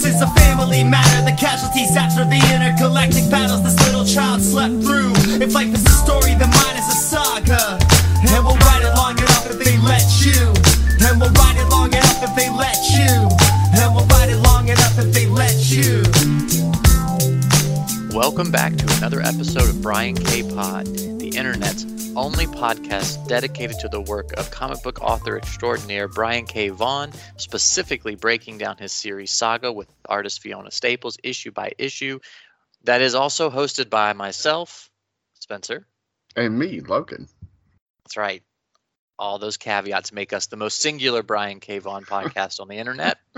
This is a family matter. The casualties after the intergalactic battles this little child slept through. If life is a story, then mine is a saga. And we'll it long enough if they let you. And we'll it long enough if they let you. And we'll it long enough if they let you. Welcome back to another episode of Brian K. Pod, only podcast dedicated to the work of comic book author extraordinaire Brian K. Vaughan, specifically breaking down his series Saga with artist Fiona Staples issue by issue. That is also hosted by myself, Spencer. And me, Logan. That's right. All those caveats make us the most singular Brian K. Vaughan podcast on the internet.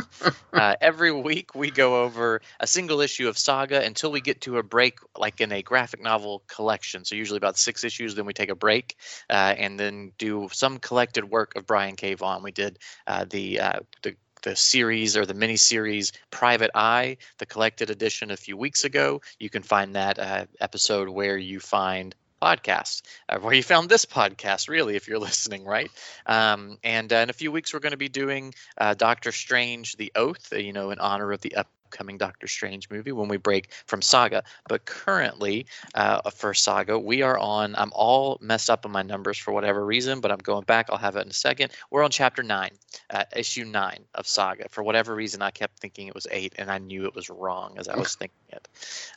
Uh, every week, we go over a single issue of Saga until we get to a break, like in a graphic novel collection. So, usually about six issues, then we take a break uh, and then do some collected work of Brian K. Vaughan. We did uh, the, uh, the the series or the mini series Private Eye, the collected edition a few weeks ago. You can find that uh, episode where you find podcasts, uh, where you found this podcast, really, if you're listening, right? Um, and uh, in a few weeks, we're going to be doing uh, Doctor Strange: The Oath, uh, you know, in honor of the upcoming Doctor Strange movie when we break from Saga. But currently, uh, for Saga, we are on. I'm all messed up on my numbers for whatever reason, but I'm going back. I'll have it in a second. We're on chapter nine, uh, issue nine of Saga. For whatever reason, I kept thinking it was eight, and I knew it was wrong as I was thinking it.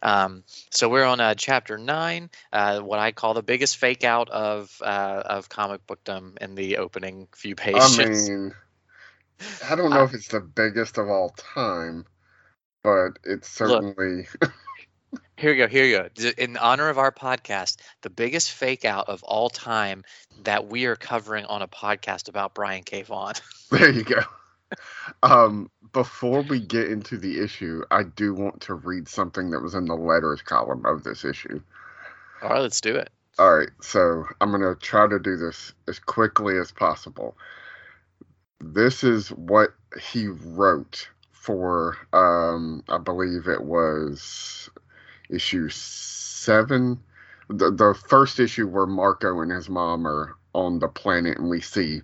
Um, so we're on uh, chapter nine, uh, what I call the biggest fake out of uh, of comic bookdom in the opening few pages. I mean, I don't know if it's the biggest of all time, but it's certainly. Here you go. Here you go. In honor of our podcast, the biggest fake out of all time that we are covering on a podcast about Brian K. Vaughan. there you go. Um, before we get into the issue, I do want to read something that was in the letters column of this issue. All right, let's do it. All right, so I'm going to try to do this as quickly as possible. This is what he wrote for, um, I believe it was issue seven, the, the first issue where Marco and his mom are on the planet and we see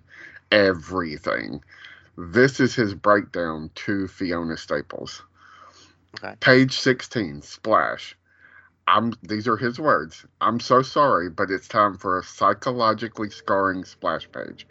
everything. This is his breakdown to Fiona Staples. Okay. Page 16, splash. I'm these are his words. I'm so sorry, but it's time for a psychologically scarring splash page.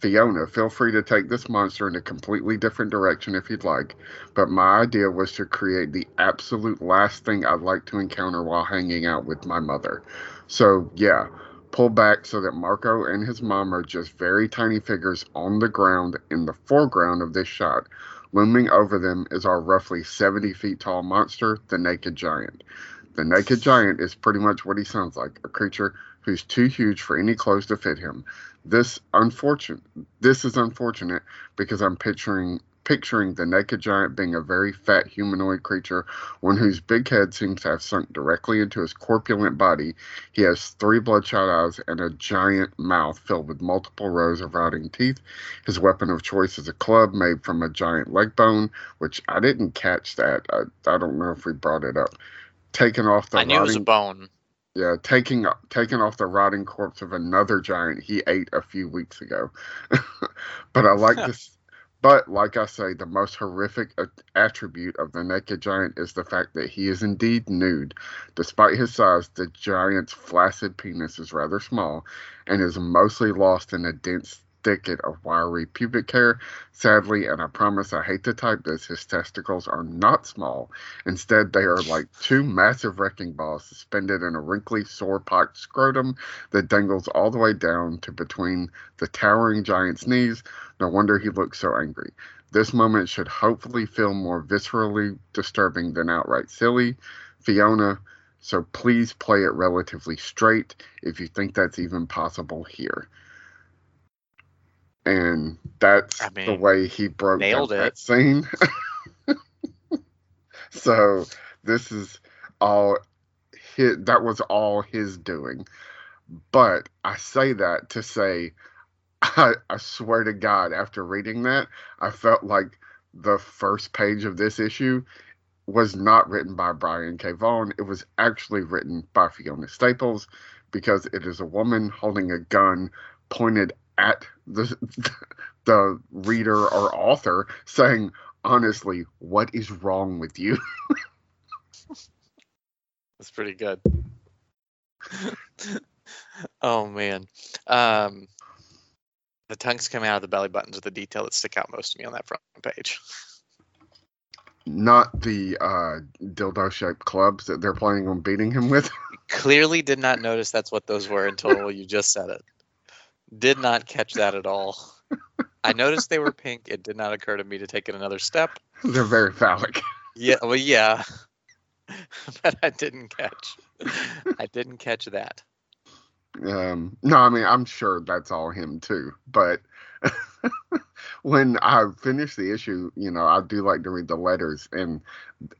Fiona, feel free to take this monster in a completely different direction if you'd like, but my idea was to create the absolute last thing I'd like to encounter while hanging out with my mother. So, yeah, pull back so that Marco and his mom are just very tiny figures on the ground in the foreground of this shot. Looming over them is our roughly 70 feet tall monster, the Naked Giant. The Naked Giant is pretty much what he sounds like a creature who's too huge for any clothes to fit him. This unfortunate this is unfortunate because I'm picturing picturing the naked giant being a very fat humanoid creature, one whose big head seems to have sunk directly into his corpulent body. He has three bloodshot eyes and a giant mouth filled with multiple rows of rotting teeth. His weapon of choice is a club made from a giant leg bone, which I didn't catch that. I, I don't know if we brought it up. Taken off the I knew it was a bone. Yeah, taking taking off the rotting corpse of another giant he ate a few weeks ago. but I like this. But like I say, the most horrific attribute of the naked giant is the fact that he is indeed nude. Despite his size, the giant's flaccid penis is rather small and is mostly lost in a dense thicket of wiry pubic hair. Sadly, and I promise I hate to type this, his testicles are not small. Instead, they are like two massive wrecking balls suspended in a wrinkly, sore pocked scrotum that dangles all the way down to between the towering giant's knees. No wonder he looks so angry. This moment should hopefully feel more viscerally disturbing than outright silly. Fiona, so please play it relatively straight if you think that's even possible here. And that's I the way he broke nailed it. that scene. so this is all his, that was all his doing. But I say that to say, I, I swear to God, after reading that, I felt like the first page of this issue was not written by Brian K. Vaughan. It was actually written by Fiona Staples because it is a woman holding a gun pointed at the the reader or author saying, honestly, what is wrong with you? That's pretty good. oh man. Um the tongues coming out of the belly buttons are the detail that stick out most to me on that front page. Not the uh, dildo shaped clubs that they're planning on beating him with. Clearly did not notice that's what those were until you just said it. Did not catch that at all. I noticed they were pink. It did not occur to me to take it another step. they're very phallic. Yeah, well, yeah, but I didn't catch. I didn't catch that. Um, no, I mean, I'm sure that's all him too. But when I finish the issue, you know, I do like to read the letters, and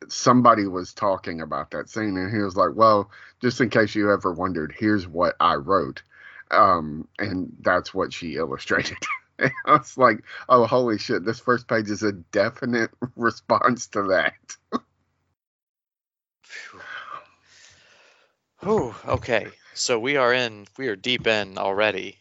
somebody was talking about that scene, and he was like, "Well, just in case you ever wondered, here's what I wrote," um, and that's what she illustrated. I was like, "Oh, holy shit! This first page is a definite response to that." Whew, okay, so we are in, we are deep in already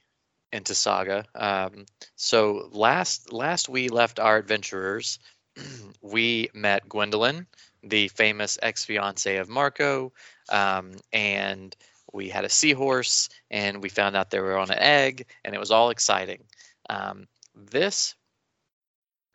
into Saga. Um, so last last we left our adventurers, we met Gwendolyn, the famous ex fiance of Marco, um, and we had a seahorse, and we found out they were on an egg, and it was all exciting. Um, this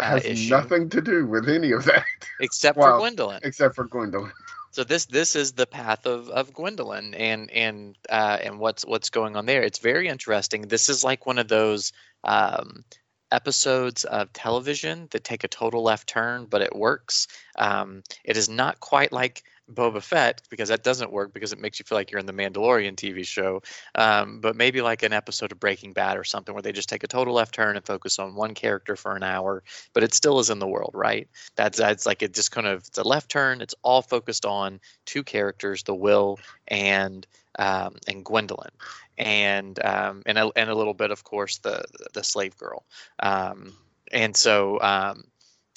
uh, has issue, nothing to do with any of that, except Well, for Gwendolyn. except for Gwendolyn. So this this is the path of, of Gwendolyn and and uh, and what's what's going on there. It's very interesting. This is like one of those um, episodes of television that take a total left turn, but it works. Um, it is not quite like Boba Fett because that doesn't work because it makes you feel like you're in the Mandalorian TV show. Um, but maybe like an episode of Breaking Bad or something where they just take a total left turn and focus on one character for an hour, but it still is in the world, right? That's that's like it just kind of it's a left turn. It's all focused on two characters, the Will and um, and Gwendolyn, and um, and a, and a little bit, of course, the the slave girl. Um, and so um,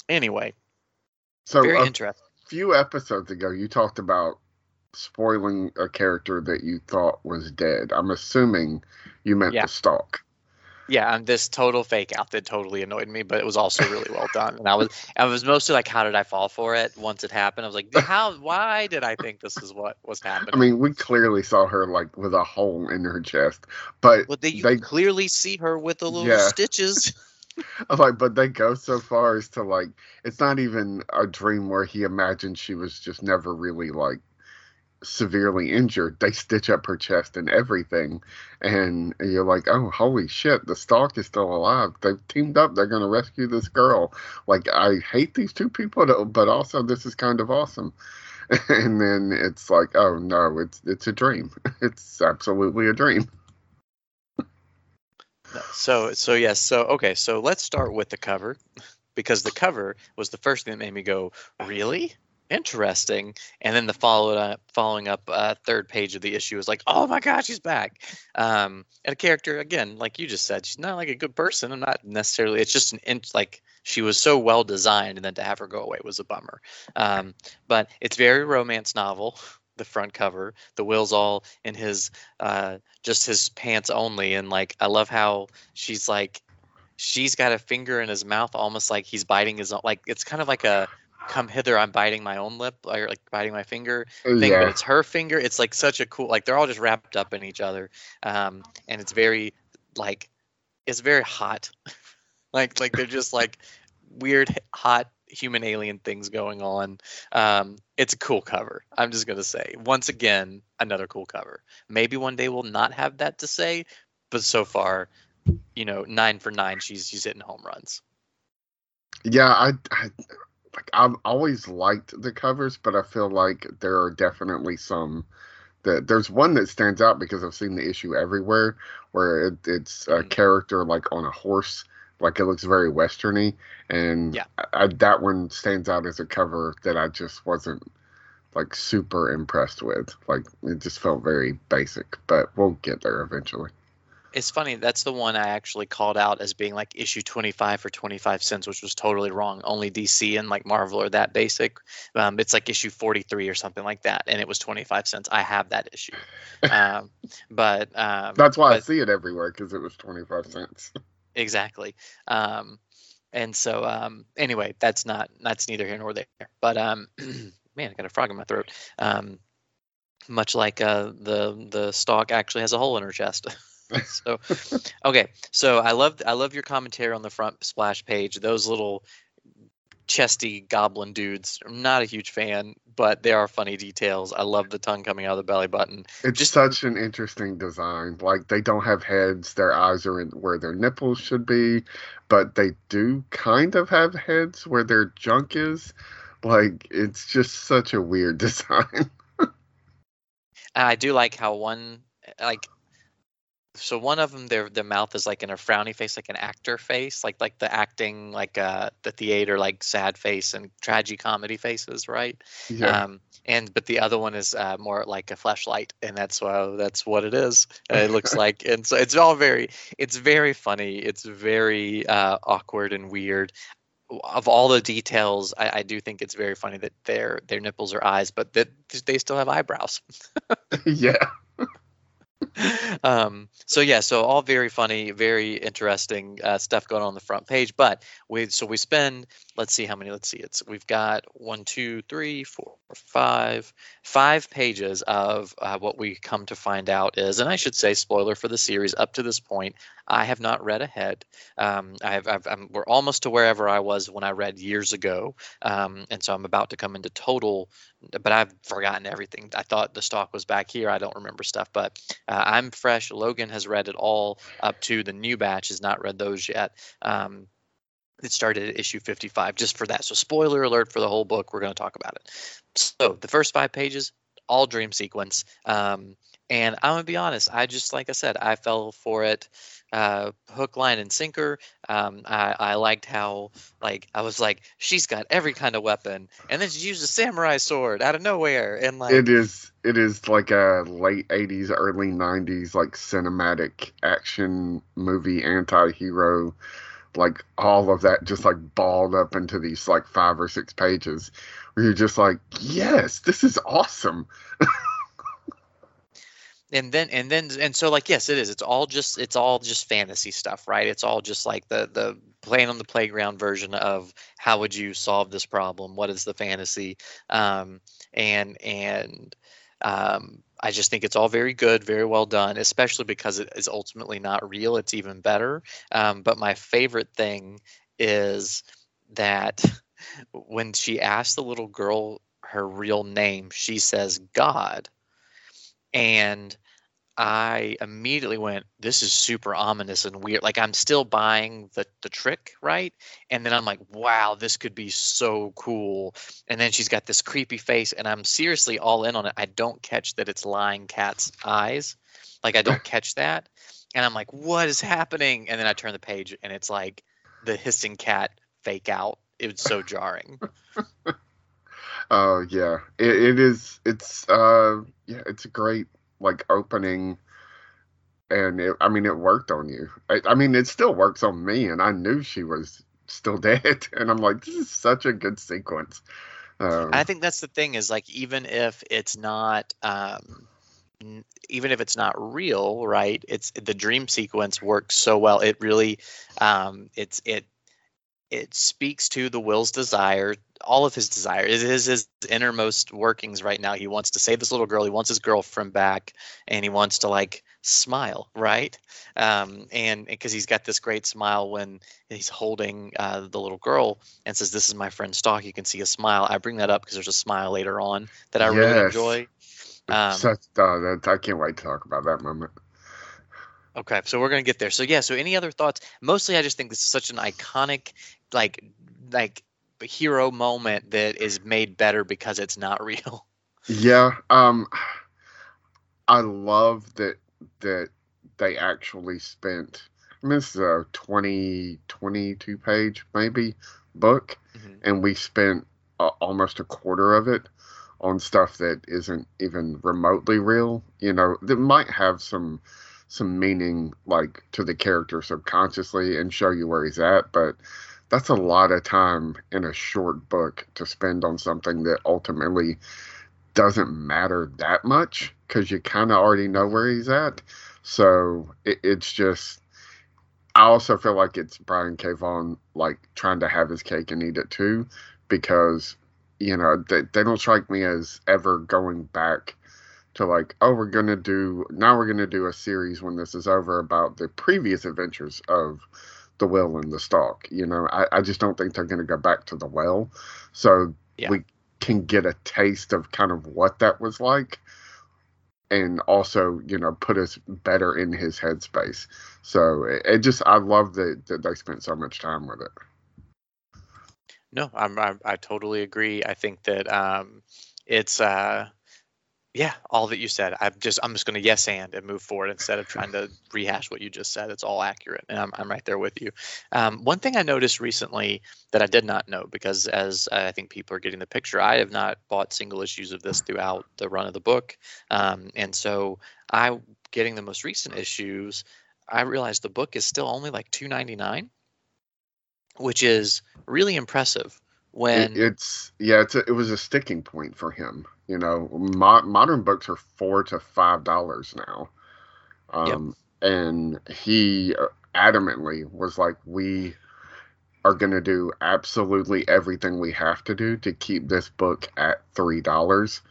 anyway, So very a interesting. Few episodes ago, you talked about spoiling a character that you thought was dead. I'm assuming you meant Yeah. the stalk. Yeah, and this total fake out that totally annoyed me, but it was also really well done. And I was I was mostly like, how did I fall for it once it happened? I was like, how why did I think this is what was happening? I mean, we clearly saw her like with a hole in her chest, but well, they, you they- clearly see her with the little Yeah. stitches. I'm like, but they go so far as to like, it's not even a dream where he imagined she was just never really like severely injured. They stitch up her chest and everything, and you're like, oh, holy shit, the stalk is still alive. They've teamed up. They're gonna rescue this girl. Like, I hate these two people, though, but also this is kind of awesome. And then it's like, oh no, it's it's a dream. It's absolutely a dream. So so yes, so okay, so let's start with the cover because the cover was the first thing that made me go, really? Interesting. And then the follow up following up uh, third page of the issue was like, oh my gosh, she's back. Um, and a character again, like you just said, she's not like a good person. I'm not necessarily. It's just an int like she was so well designed, and then to have her go away was a bummer. Um, but it's very romance novel. The front cover, the Will's all in his uh, just his pants only, and like I love how she's like she's got a finger in his mouth, almost like he's biting his own. Like it's kind of like a come hither, I'm biting my own lip, or like biting my finger thing, but Yeah, it's her finger. It's like such a cool, like they're all just wrapped up in each other, um, and it's very like it's very hot, like like they're just like weird hot human alien things going on. Um, it's a cool cover. I'm just gonna say once again another cool cover. Maybe one day we'll not have that to say, but so far, you know, nine for nine, she's she's hitting home runs. yeah. I, I like I've always liked the covers, but I feel like there are definitely some that there's one that stands out because I've seen the issue everywhere where it, it's a Mhm. character like on a horse, like it looks very westerny, and Yeah. I, that one stands out as a cover that I just wasn't like super impressed with. Like it just felt very basic, but we'll get there eventually. It's funny. That's the one I actually called out as being like issue 25 for 25 cents, which was totally wrong. Only DC and like Marvel are that basic. Um, it's like issue 43 or something like that, and it was 25 cents. I have that issue, um, but um, That's why I see it everywhere because it was twenty five cents. exactly. Um, and so um, anyway, that's not that's neither here nor there. But um, man, I got a frog in my throat. Um, much like uh, the the stalk actually has a hole in her chest. so okay, so I love I love your commentary on the front splash page. Those little chesty goblin dudes. I'm not a huge fan, but they are funny details. I love the tongue coming out of the belly button. It's Just- such an interesting design. Like they don't have heads; their eyes are in where their nipples should be, but they do kind of have heads where their junk is. Like it's just such a weird design. I do like how one like so one of them their their mouth is like in a frowny face like an actor face like like the acting like uh the theater like sad face and tragedy comedy faces right? Yeah, um and but the other one is uh, more like a flashlight and that's why that's what it is. Uh, it looks like and so it's all very it's very funny it's very uh awkward and weird. Of all the details I, I do think it's very funny that their their nipples are eyes but that they still have eyebrows. Yeah. um, so yeah, so all very funny, very interesting uh, stuff going on, on the front page. But we so we spend let's see how many. Let's see, it's we've got one, two, three, four, five, five pages of uh, what we come to find out is, and I should say, spoiler for the series up to this point. I have not read ahead. Um, I've, I've I'm, we're almost to wherever I was when I read years ago, um, and so I'm about to come into total but I've forgotten everything. I thought the stalk was back here. I don't remember stuff, but uh, I'm fresh. Logan has read it all up to the new batch. Has not read those yet. Um, it started at issue 55 just for that. So spoiler alert for the whole book. We're going to talk about it. So the first five pages, all dream sequence. Um, and I'm gonna be honest. I just like I said, I fell for it, uh, hook, line, and sinker. Um, I, I liked how like I was like, she's got every kind of weapon, and then she used a samurai sword out of nowhere, and like It is. It is like a late '80s, early '90s, like cinematic action movie anti-hero. Like all of that, just like balled up into these like five or six pages, where you're just like, "Yes, this is awesome." and then and then and so like yes it is. It's all just it's all just fantasy stuff right? It's all just like the the playing on the playground version of how would you solve this problem? What is the fantasy? Um and and um I just think it's all very good, very well done, especially because it is ultimately not real. It's even better. Um, but my favorite thing is that when she asks the little girl her real name, she says God. And I immediately went, this is super ominous and weird. Like I'm still buying the the trick, right? And then I'm like, wow, this could be so cool. And then she's got this creepy face, and I'm seriously all in on it. I don't catch that it's lying cat's eyes. Like I don't catch that. And I'm like, what is happening? And then I turn the page and it's like the hissing cat fake out. It was so jarring. Oh yeah, it, it is. It's uh, yeah, it's a great like opening, and it, I mean, it worked on you. I, I mean, it still works on me, and I knew she was still dead, and I'm like, this is such a good sequence. Um, I think that's the thing is like even if it's not um even if it's not real, right? It's the dream sequence works so well. It really um it's it it speaks to the will's desire, all of his desire. It is his innermost workings right now. He wants to save this little girl. He wants his girlfriend back, and he wants to like smile, right? Um, and because he's got this great smile when he's holding uh, the little girl and says, "This is my friend Stalk You can see a smile. I bring that up because there's a smile later on that I really Yes. enjoy. Um, such, uh, that, I can't wait to talk about that moment. Okay, so we're gonna get there. So yeah, so any other thoughts? Mostly, I just think this is such an iconic, like, like hero moment that is made better because it's not real. Yeah, um, I love that that they actually spent. I mean, this is a 20, 22 page maybe book, Mhm. and we spent uh, almost a quarter of it on stuff that isn't even remotely real. You know, that might have some some meaning like to the character subconsciously and show you where he's at, but that's a lot of time in a short book to spend on something that ultimately doesn't matter that much because you kind of already know where he's at. So it, it's just I also feel like it's Brian K. Vaughan like trying to have his cake and eat it too, because you know they, they don't strike me as ever going back to like oh we're gonna do now we're gonna do a series when this is over about the previous adventures of the will and the stalk. You know, I, I just don't think they're gonna go back to the well. So Yeah. we can get a taste of kind of what that was like and also you know put us better in his headspace so it, it just i love that, that they spent so much time with it No, I'm, I'm I totally agree. I think that um, it's uh, yeah, all that you said. I'm just I'm just going to yes and and move forward instead of trying to rehash what you just said. It's all accurate, and I'm I'm right there with you. Um, one thing I noticed recently that I did not know because as I think people are getting the picture, I have not bought single issues of this throughout the run of the book, um, and so I getting the most recent issues. I realized the book is still only like two ninety nine, which is really impressive. When It- it's yeah it's a, it was a sticking point for him you know mo- modern books are four to five dollars now um and he uh, adamantly was like we are going to do absolutely everything we have to do to keep this book at three dollars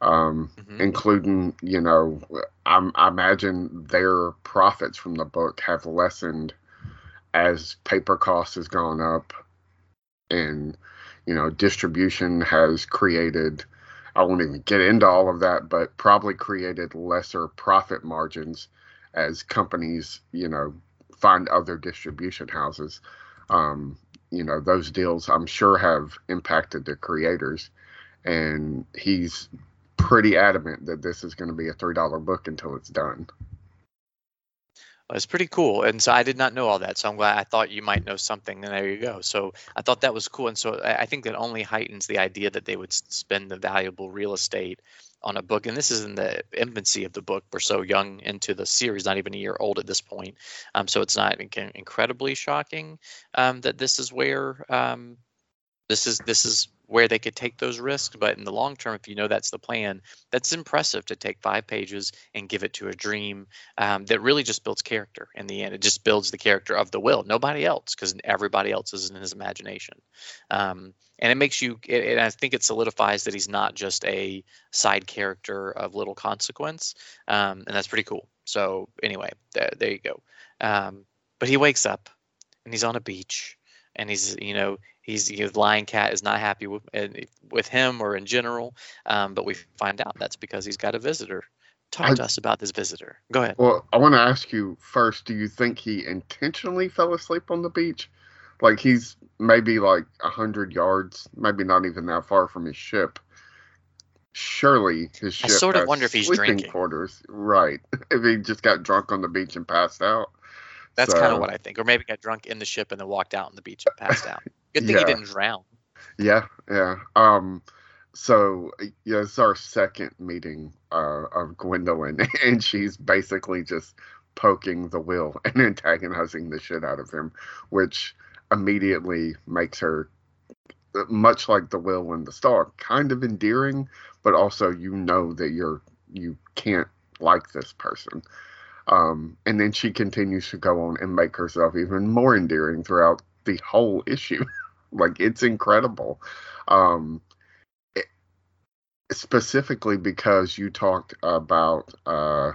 um Mhm. including you know I'm, i imagine their profits from the book have lessened as paper cost has gone up and you know distribution has created i won't even get into all of that but probably created lesser profit margins as companies you know find other distribution houses. Um, you know those deals i'm sure have impacted the creators and he's pretty adamant that this is going to be a three dollar book until it's done It's pretty cool. And so I did not know all that. So I'm glad I thought you might know something. And there you go. So I thought that was cool. And so I think that only heightens the idea that they would spend the valuable real estate on a book. And this is in the infancy of the book. We're so young into the series, not even a year old at this point. Um, so it's not incredibly shocking um, that this is where um, this is this is where they could take those risks. But in the long term, if you know that's the plan, that's impressive to take five pages and give it to a dream um, that really just builds character in the end. It just builds the character of the will, nobody else, because everybody else is in his imagination. Um, and it makes you, it, and I think it solidifies that he's not just a side character of little consequence. Um, and that's pretty cool. So, anyway, there, there you go. Um, but he wakes up and he's on a beach and he's, you know, he's, you know, the lying cat is not happy with, with him or in general. Um, but we find out that's because he's got a visitor. Talk I- to us about this visitor. Go ahead. Well, I want to ask you first do you think he intentionally fell asleep on the beach? Like he's maybe like a hundred yards, maybe not even that far from his ship. Surely his ship I sort of wonder if he's drinking. quarters, right? if he just got drunk on the beach and passed out. That's kind of what I think. Or maybe got drunk in the ship and then walked out on the beach and passed out. Good thing Yeah. he didn't drown. Yeah, yeah. Um, so yeah, it's our second meeting uh, of Gwendolyn, and she's basically just poking the will and antagonizing the shit out of him, which immediately makes her uh, much like the will and the stalk, kind of endearing, but also you know that you're you can't like this person. Um, and then she continues to go on and make herself even more endearing throughout the whole issue. like it's incredible. Um, it- specifically because you talked about uh,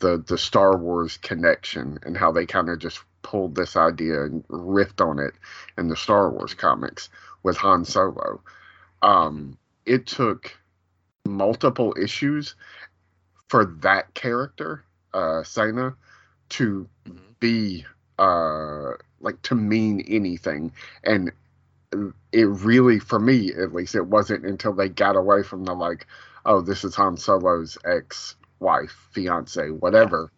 the the Star Wars connection and how they kind of just pulled this idea and riffed on it in the Star Wars comics with Han Solo. Um, it took multiple issues for that character, uh, Sana, to Mhm. be uh, like to mean anything, and it really, for me at least, it wasn't until they got away from the like, oh, this is Han Solo's ex-wife, fiance, whatever,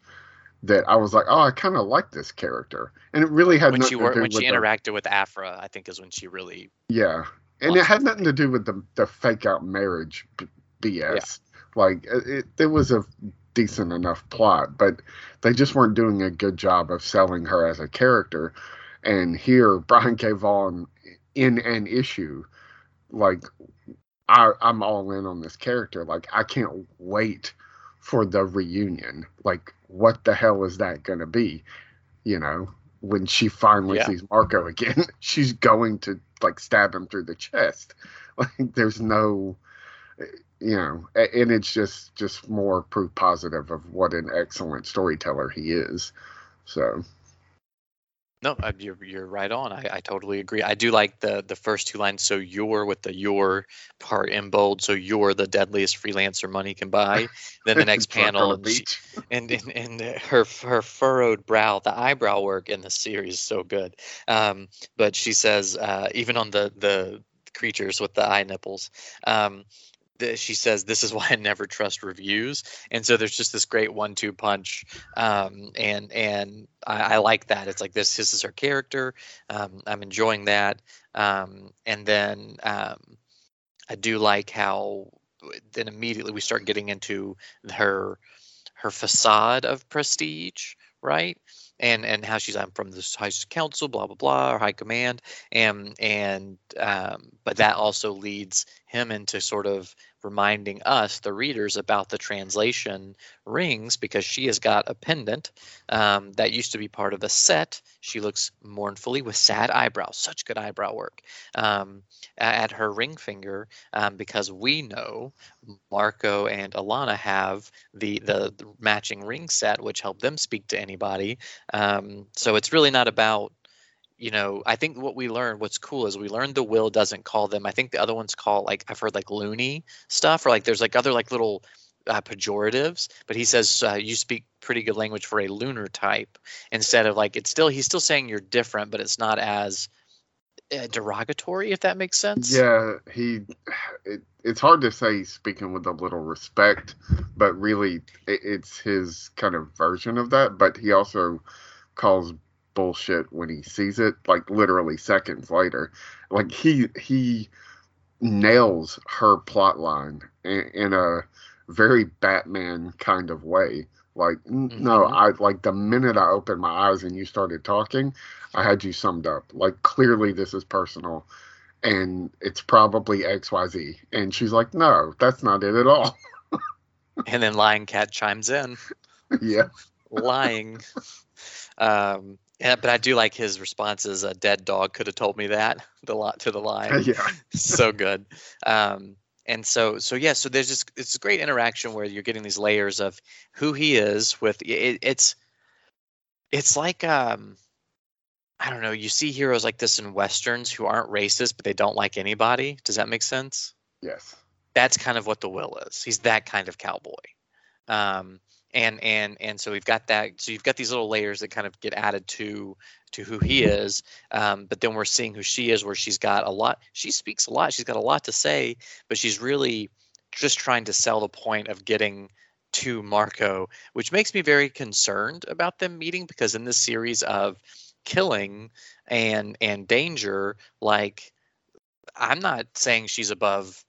that I was like, oh, I kind of like this character, and it really had When nothing she to do when with she the- interacted with Aphra, I think is when she really yeah, and it had nothing to do with the the fake out marriage b- BS. Like it, it, it was a decent enough plot, but they just weren't doing a good job of selling her as a character. And here, Brian K. Vaughan in an issue, like I, I'm all in on this character. Like I can't wait for the reunion. Like what the hell is that going to be? You know, when she finally Yeah. sees Marco again, she's going to like stab him through the chest. Like there's no you know, and it's just just more proof positive of what an excellent storyteller he is. So No, uh, you're you're right on. I, I totally agree. I do like the the first two lines. So you're with the your part in bold. So you're the deadliest freelancer money can buy. Then the next panel, and, she, and and and her her furrowed brow, the eyebrow work in the series is so good. Um, but she says uh, even on the the creatures with the eye nipples. Um, the, she says this is why I never trust reviews, and so there's just this great one-two punch, um, and and I, I like that. It's like this this is her character. Um, I'm enjoying that, um, and then um, I do like how then immediately we start getting into her her facade of prestige, right? And and how she's I'm from this high council, blah blah blah, or high command, and and um, but that also leads him into sort of reminding us, the readers, about the translation rings because she has got a pendant um, that used to be part of a set. She looks mournfully with sad eyebrows, such good eyebrow work, um, at her ring finger um, because we know Marco and Alana have the, the the matching ring set, which helped them speak to anybody. Um, so it's really not about you know, I think what we learned, what's cool is we learned the will doesn't call them. I think the other ones call like I've heard like loony stuff or like there's like other like little uh, pejoratives, but he says uh, you speak pretty good language for a lunar type instead of like it's still he's still saying you're different, but it's not as uh, derogatory if that makes sense. Yeah, he. It, it's hard to say he's speaking with a little respect, but really, it, it's his kind of version of that. But he also calls bullshit when he sees it, like literally seconds later. Like he he nails her plot line in, in a very Batman kind of way. Like n- no. I like the minute I opened my eyes and you started talking, I had you summed up. Like clearly this is personal and it's probably XYZ. And she's like, No, that's not it at all. And then Lying Cat chimes in. yeah. lying. Um, yeah, but I do like his responses. A dead dog could have told me that. The lot to the line. Yeah. so good. Um, and so, so yeah. So there's just it's a great interaction where you're getting these layers of who he is. With it, it's it's like um, I don't know. You see heroes like this in westerns who aren't racist, but they don't like anybody. Does that make sense? Yes. that's kind of what the will is. He's that kind of cowboy. Um, and and and so we've got that. So you've got these little layers that kind of get added to to who he is. Um, but then we're seeing who she is, where she's got a lot. She speaks a lot. She's got a lot to say, but she's really just trying to sell the point of getting to Marco, which makes me very concerned about them meeting because in this series of killing and and danger, like I'm not saying she's above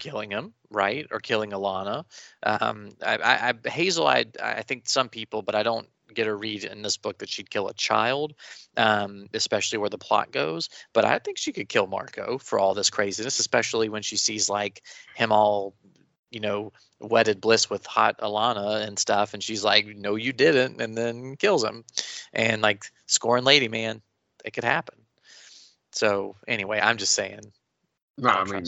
killing him, right, or killing Alana. Um, I, I, I Hazel, I, I think some people, but I don't get a read in this book that she'd kill a child, um, especially where the plot goes. But I think she could kill Marco for all this craziness, especially when she sees like him all, you know, wedded bliss with hot Alana and stuff, and she's like, "No, you didn't," and then kills him, and like scoring lady man, it could happen. So anyway, I'm just saying, No, I I mean,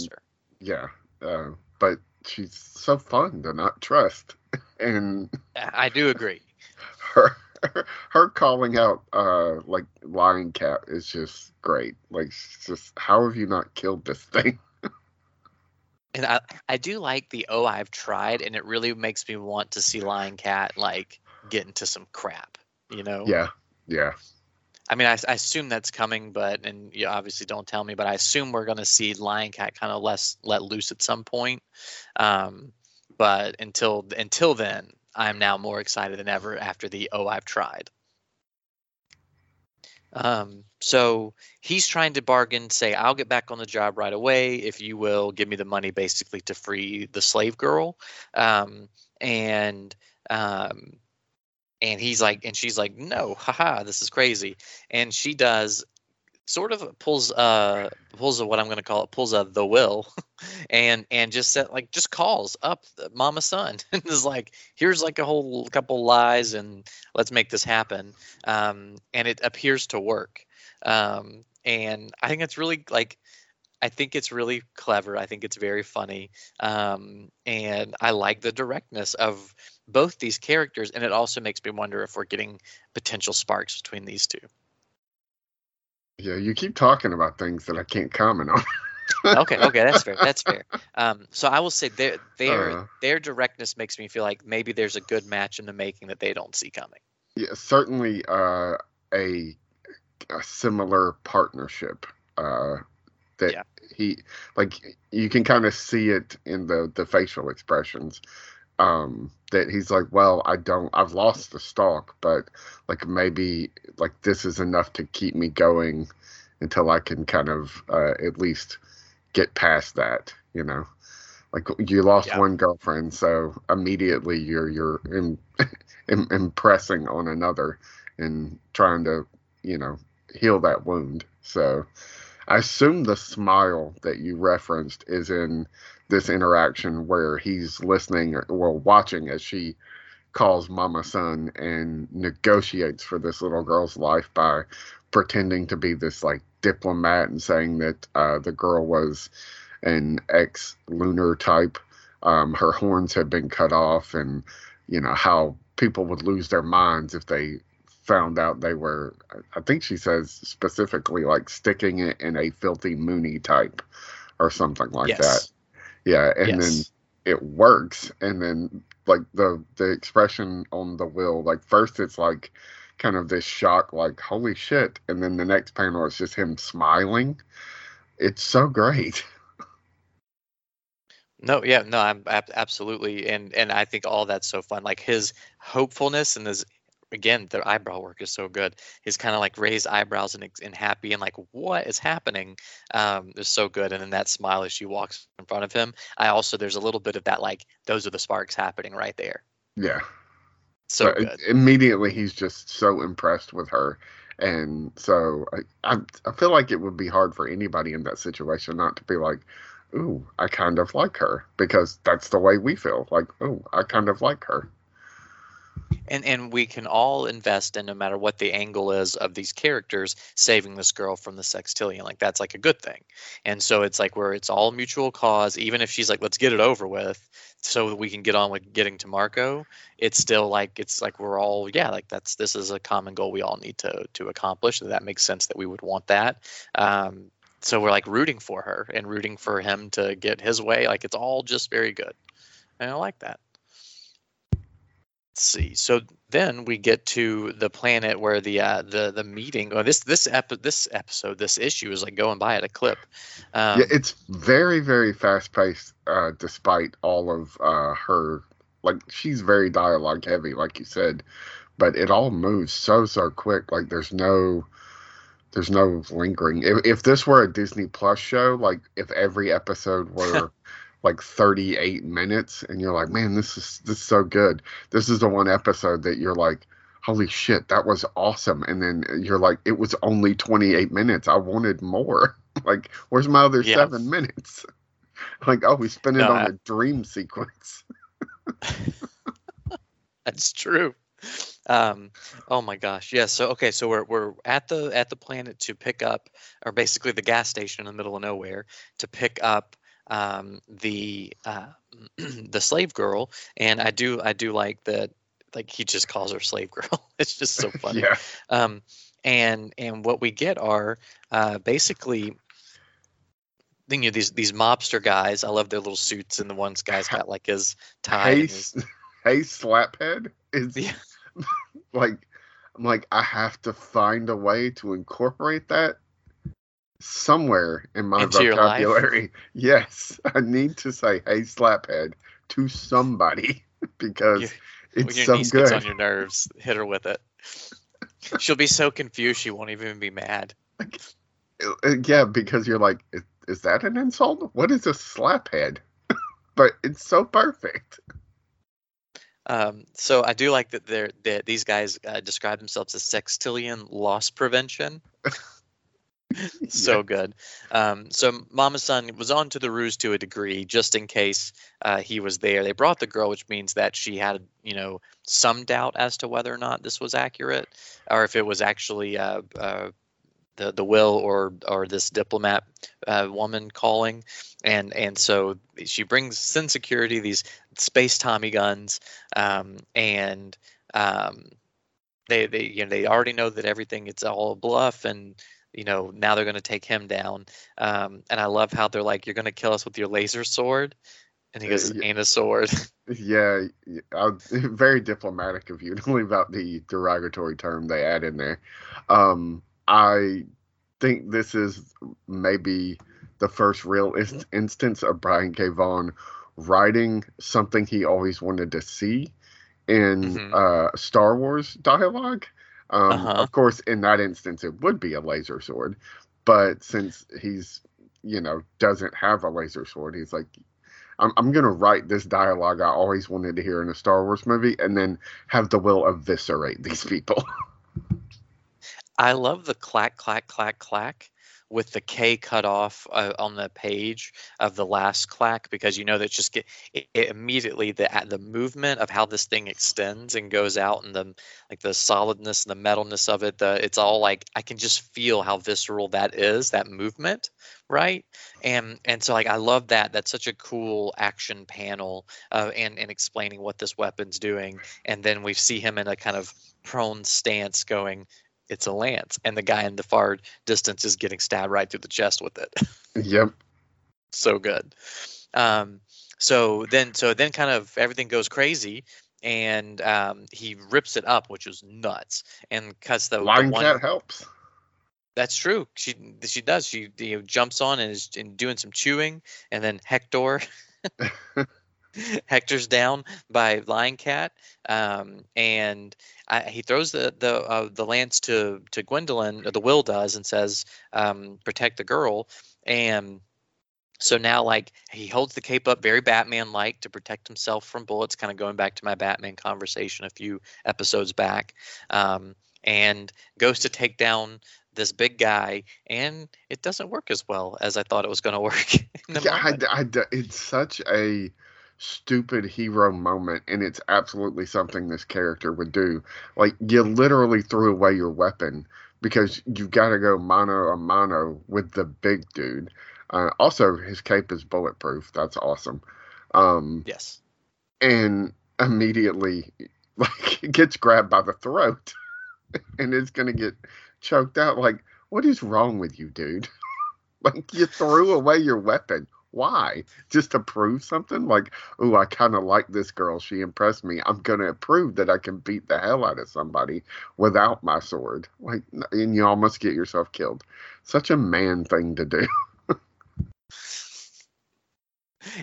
yeah. Uh, but she's so fun to not trust. And I do agree. her her calling out uh like lying cat is just great like just how have you not killed this thing And I, I do like the oh I've tried and it really makes me want to see Lying Cat like get into some crap, you know? yeah yeah I mean I, I assume that's coming, but and you obviously don't tell me, but I assume we're gonna see Lying Cat kind of less let loose at some point. Um, but until until then, I'm now more excited than ever after the oh I've tried. Um, so he's trying to bargain, say, I'll get back on the job right away if you will give me the money basically to free the slave girl. Um, and um, and he's like, and she's like, no, haha, this is crazy. And she does sort of pulls uh pulls a, what I'm going to call it pulls a the will, and and just set, like just calls up Mama Sun and is like here's like a whole couple lies and let's make this happen. Um, and it appears to work. Um, and I think it's really like I think it's really clever. I think it's very funny. Um, and I like the directness of both these characters. And it also makes me wonder if we're getting potential sparks between these two. Yeah, you keep talking about things that I can't comment on. okay, okay, that's fair. That's fair. Um, so I will say their their Uh. their directness makes me feel like maybe there's a good match in the making that they don't see coming. Yeah, certainly uh, a, a similar partnership. Uh, that Yeah. He like you can kind of see it in the the facial expressions. Um, that he's like, well, I don't, I've lost the stalk, but like maybe like this is enough to keep me going until I can kind of uh, at least get past that, you know. Like you lost Yeah. one girlfriend, so immediately you're you're in, im impressing on another and trying to, you know, heal that wound. So I assume the smile that you referenced is in this interaction where he's listening or watching as she calls Mama Sun and negotiates for this little girl's life by pretending to be this like diplomat and saying that uh, the girl was an ex lunar type. Um, her horns had been cut off, and you know how people would lose their minds if they found out they were. I think she says specifically like sticking it in a filthy moony type or something like yes. that. Yeah, and then it works and then like the the expression on the will like first it's like kind of this shock like holy shit and then the next panel is just him smiling it's so great No, yeah, no, I'm ab- absolutely, and and I think all that's so fun. Like his hopefulness and his again, their eyebrow work is so good. His kind of like raised eyebrows and and happy and like what is happening um, is so good. And then that smile as she walks in front of him. I also there's a little bit of that like those are the sparks happening right there. yeah So immediately he's just so impressed with her and so I, I i feel like it would be hard for anybody in that situation not to be like ooh i kind of like her because that's the way we feel like ooh i kind of like her and and we can all invest in no matter what the angle is of these characters saving this girl from the sextillion. Like that's like a good thing. And so it's like where it's all mutual cause even if she's like let's get it over with so that we can get on with getting to marco it's still like it's like we're all yeah like that's this is a common goal we all need to to accomplish that makes sense that we would want that. Um so we're like rooting for her and rooting for him to get his way. Like it's all just very good. And i like that see. So then we get to the planet where the uh, the the meeting. Or this this epi- this episode, this issue is like going by at a clip. Um, yeah, it's very, very fast paced, uh, despite all of uh, her. Like, she's very dialogue heavy, like you said, but it all moves so, so quick. Like, there's no. There's no lingering. If, if this were a Disney Plus show, like if every episode were like 38 minutes, and you're like, man, this is this is so good. This is the one episode that you're like, holy shit, that was awesome. And then you're like, it was only 28 minutes. I wanted more. like, where's my other Yeah. seven minutes? like, oh, we spent it No, on I- a dream sequence. That's true. Um, oh my gosh, yes. So okay, so we're we're at the at the planet to pick up, or basically the gas station in the middle of nowhere to pick up um, the uh, the slave girl, and I do I do like that. Like he just calls her slave girl. It's just so funny. yeah. um, and and what we get are uh, basically you know these these mobster guys. I love their little suits, and the one guy's got like his tie. Hey, his- hey, Slaphead is Yeah. like, I'm like, I have to find a way to incorporate that somewhere in my Into vocabulary. Yes, I need to say, hey, Slaphead to somebody because Your- it's when your so niece gets on your nerves, hit her with it. She'll be so confused she won't even be mad. Yeah, because you're like, is, is that an insult? What is a slaphead? but it's so perfect. Um, so I do like that they're that these guys uh, describe themselves as sextillion loss prevention. so good. Um, so Mama's Son was on to the ruse to a degree, just in case uh, he was there. They brought the girl, which means that she had, you know, some doubt as to whether or not this was accurate, or if it was actually uh, uh, the the will or or this diplomat uh, woman calling, and and so she brings sin security these space Tommy guns, um, and um, they they you know they already know that everything it's all a bluff and you know now they're going to take him down um, and i love how they're like you're going to kill us with your laser sword and he goes Uh, yeah. ain't a sword Yeah, I, very diplomatic of you to leave out the derogatory term they add in there. Um, I think this is maybe the first real inst- instance of Brian K. Vaughan writing something he always wanted to see in Mhm. uh, Star Wars dialogue. Um, Uh-huh. Of course, in that instance, it would be a laser sword, but since he's you know doesn't have a laser sword, he's like, I'm, I'm going to write this dialogue I always wanted to hear in a Star Wars movie and then have the will eviscerate these people. i love the clack clack clack clack with the k cut off uh, on the page of the last clack because you know that just get it, it immediately the the movement of how this thing extends and goes out and the like the solidness and the metalness of it the it's all like i can just feel how visceral that is that movement right? And and so like i love that that's such a cool action panel uh, and and explaining what this weapon's doing. And then we see him in a kind of prone stance going it's a lance and the guy in the far distance is getting stabbed right through the chest with it yep. so good um so then so then kind of everything goes crazy and um he rips it up which is nuts and cuts the, the one Cat helps. that's true. She she does. She you know, jumps on and is and doing some chewing, and then Hector Hector's down by Lying Cat, um, and I, he throws the the uh, the lance to to Gwendolyn. Or the Will does and says, um, "Protect the girl." And so now, like he holds the cape up very Batman-like to protect himself from bullets. Kind of going back to my Batman conversation a few episodes back, um, and goes to take down this big guy, and it doesn't work as well as I thought it was going to work. Yeah, I. I, it's such a stupid hero moment, and it's absolutely something this character would do. Like, you literally threw away your weapon because you've got to go mano a mano with the big dude. Uh, also, his cape is bulletproof. That's awesome. Um, yes. and immediately, like, gets grabbed by the throat and is going to get choked out. Like, what is wrong with you, dude? like, you threw away your weapon. Why? Just to prove something? Like, oh, I kind of like this girl. She impressed me. I'm going to prove that I can beat the hell out of somebody without my sword. Like, and you almost get yourself killed. Such a man thing to do.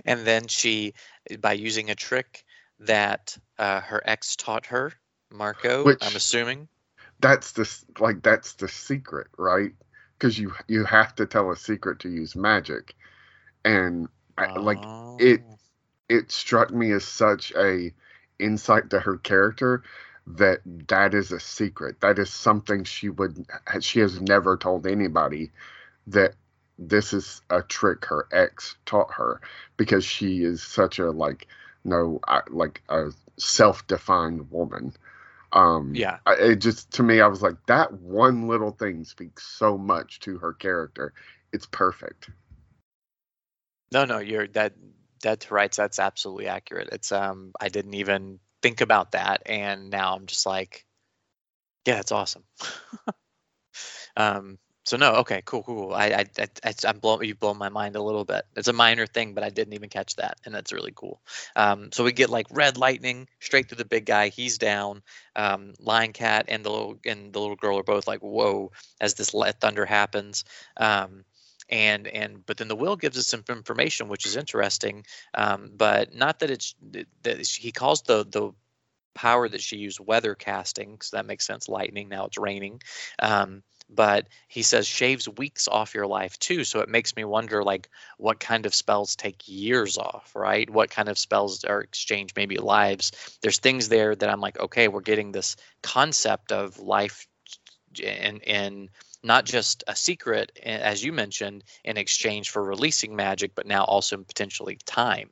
and then she by using a trick that uh, her ex taught her marko Which- i'm assuming that's the like that's the secret, right? Because you you have to tell a secret to use magic, and I, like it- Oh. it struck me as such a insight to her character that that is a secret. That is something she would she has never told anybody that this is a trick her ex taught her because she is such a like no I, like a self-defined woman. Um yeah it just to me i was like that one little thing speaks so much to her character it's perfect no no you're that dead to rights that's absolutely accurate. It's um i didn't even think about that and now i'm just like yeah that's awesome. Um so no okay cool cool i i, I, i'm blown you've blown my mind a little bit. It's a minor thing but i didn't even catch that and that's really cool. Um so we get like red lightning straight through the big guy he's down. Um lying cat and the little and the little girl are both like whoa as this thunder happens. Um and and but then the will gives us some information which is interesting um, but not that it's that he calls the the power that she used weather casting so that makes sense lightning now it's raining um, but he says shaves weeks off your life too so it makes me wonder like what kind of spells take years off right? What kind of spells are exchanged maybe lives? There's things there that i'm like okay we're getting this concept of life in in not just a secret, as you mentioned, in exchange for releasing magic, but now also potentially time.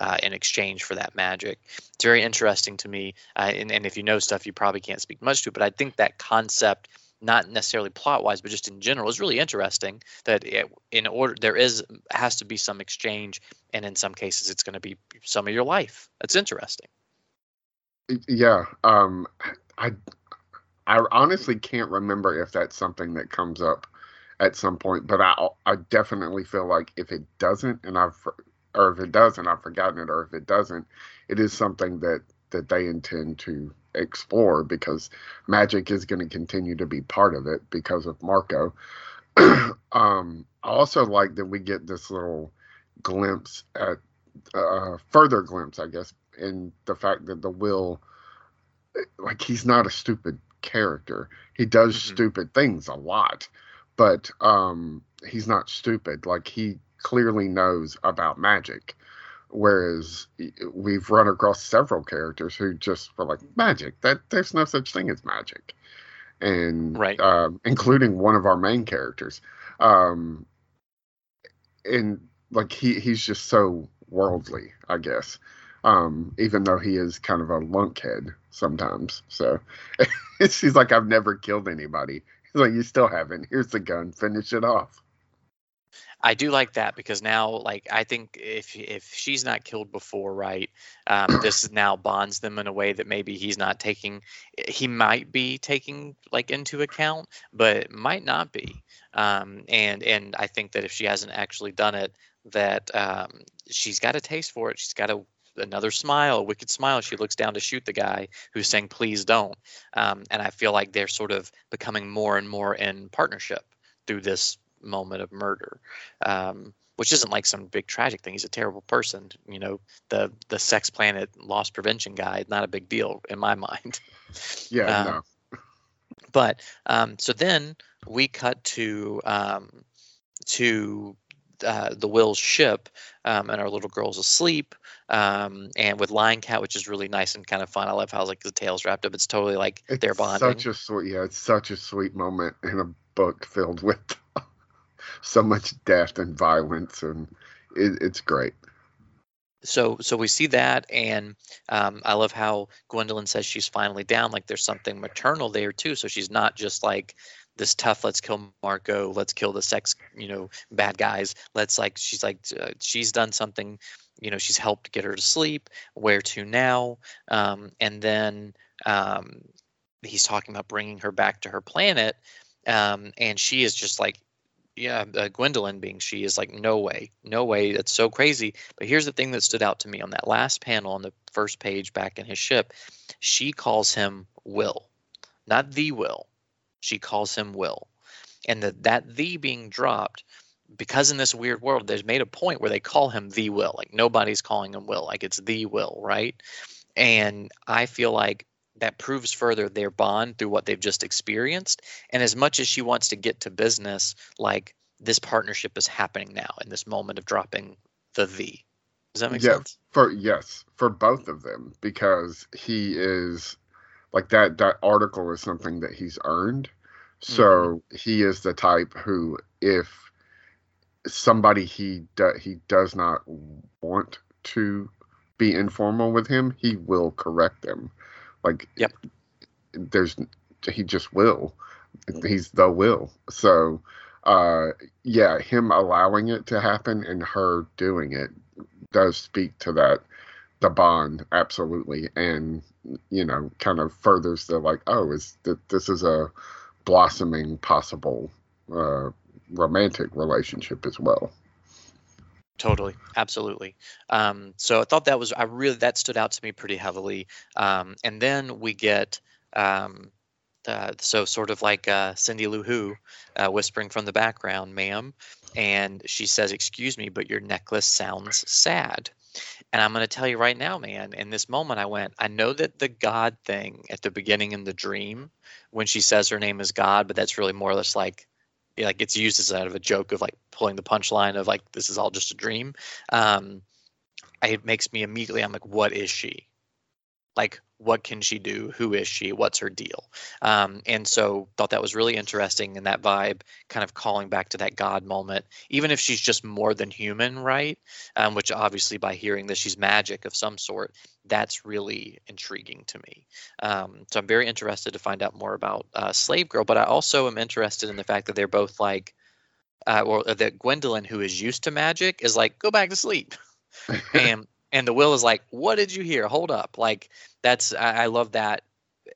Uh, in exchange for that magic. It's very interesting to me. Uh, and, and if you know stuff, you probably can't speak much to it. But I think that concept not necessarily plot wise but just in general is really interesting that it, in order there is has to be some exchange and in some cases it's going to be some of your life that's interesting yeah um i i honestly can't remember if that's something that comes up at some point but i i definitely feel like if it doesn't and i've or if it does and i've forgotten it or if it doesn't it is something that that they intend to explore because magic is going to continue to be part of it because of Marko. um, I also like that we get this little glimpse at uh, further glimpse, I guess, in the fact that the will, like, he's not a stupid character. He does mm-hmm. stupid things a lot, but um, he's not stupid. Like, he clearly knows about magic. Whereas we've run across several characters who just were like magic. That there's no such thing as magic, and right, uh, including one of our main characters. Um, and like he he's just so worldly, I guess. Um, even though he is kind of a lunkhead sometimes. So she's like, I've never killed anybody. He's like, you still haven't. Here's the gun. Finish it off. I do like that because now, like, I think if if she's not killed before, right, um, this now bonds them in a way that maybe he's not taking. He might be taking like into account, but might not be. Um, and and I think that if she hasn't actually done it, that um, she's got a taste for it. She's got a another smile, a wicked smile. She looks down to shoot the guy who's saying, "Please don't." Um, and I feel like they're sort of becoming more and more in partnership through this moment of murder. Um, which isn't like some big tragic thing. He's a terrible person. You know, the the sex planet loss prevention guy, not a big deal in my mind. Yeah, um, no. But um, so then we cut to um, to uh, the Will's ship, um, and our little girl's asleep. Um, and with Lying Cat, which is really nice and kind of fun. I love how like the tail's wrapped up. It's totally like it's they're bonding. Such a sweet, yeah. It's such a sweet moment in a book filled with so much death and violence, and it, it's great. So, so we see that, and um, I love how Gwendolyn says she's finally down. Like there's something maternal there too. So she's not just like this tough. Let's kill Marko. Let's kill the sex, you know, bad guys. Let's like she's like uh, she's done something. You know, she's helped get her to sleep. Where to now? Um, and then um, he's talking about bringing her back to her planet. Um, and she is just like yeah, uh, Gwendolyn being she is like, no way, no way. That's so crazy. But here's the thing that stood out to me on that last panel on the first page back in his ship. She calls him Will, not the Will. She calls him Will. And the, that the being dropped, because in this weird world, there's made a point where they call him the Will. Like nobody's calling him Will. Like it's the Will, right? And I feel like that proves further their bond through what they've just experienced. And as much as she wants to get to business, like this partnership is happening now in this moment of dropping the V. Does that make yeah, sense? For yes, for both of them, because he is like that that article is something that he's earned. So mm-hmm. he is the type who if somebody he do, he does not want to be informal with him, he will correct them. Like, yep. There's he just will. He's the will. So, uh, yeah, him allowing it to happen and her doing it does speak to that the bond absolutely and you know kind of furthers the like oh is that this is a blossoming possible uh, romantic relationship as well Totally, absolutely. Um, so I thought that was I really that stood out to me pretty heavily. Um, and then we get um, uh, so sort of like uh, Cindy Lou Who uh, whispering from the background, "Ma'am," and she says, "Excuse me, but your necklace sounds sad." And I'm going to tell you right now, man. In this moment, I went. I know that the God thing at the beginning in the dream, when she says her name is God, but that's really more or less like like it's used as out of a joke of like pulling the punchline of like this is all just a dream. Um, it makes me immediately I'm like, what is she? like what can she do? Who is she? What's her deal? Um, and so thought that was really interesting and that vibe kind of calling back to that god moment even if she's just more than human right? Um, which obviously by hearing that she's magic of some sort that's really intriguing to me. Um, so i'm very interested to find out more about uh, slave girl but i also am interested in the fact that they're both like uh, or that gwendolyn who is used to magic is like go back to sleep. And and the will is like what did you hear? Hold up. Like that's I, I love that.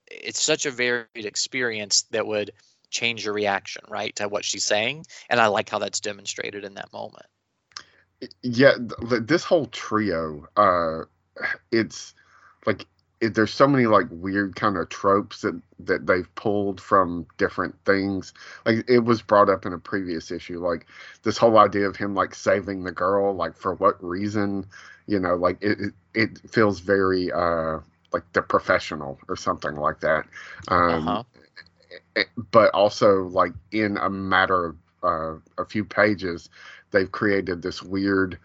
It's such a varied experience that would change your reaction right to what she's saying and i like how that's demonstrated in that moment. Yeah th- this whole trio uh it's like it, there's so many like weird kind of tropes that that they've pulled from different things. Like it was brought up in a previous issue like this whole idea of him like saving the girl like for what reason? You know like it it, it feels very uh like the professional or something like that. Um uh-huh. but also like in a matter of uh, a few pages they've created this weird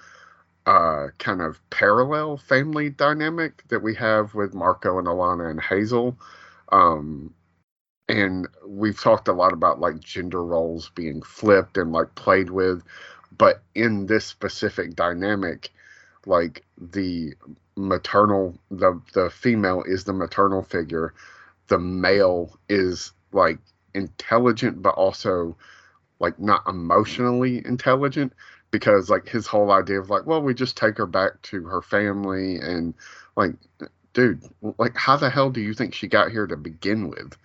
uh, kind of parallel family dynamic that we have with Marko and Alana and Hazel. Um, and we've talked a lot about like gender roles being flipped and like played with, but in this specific dynamic, like the maternal, the the female is the maternal figure, the male is like intelligent but also like not emotionally intelligent because like his whole idea of like well we just take her back to her family and like dude like how the hell do you think she got here to begin with?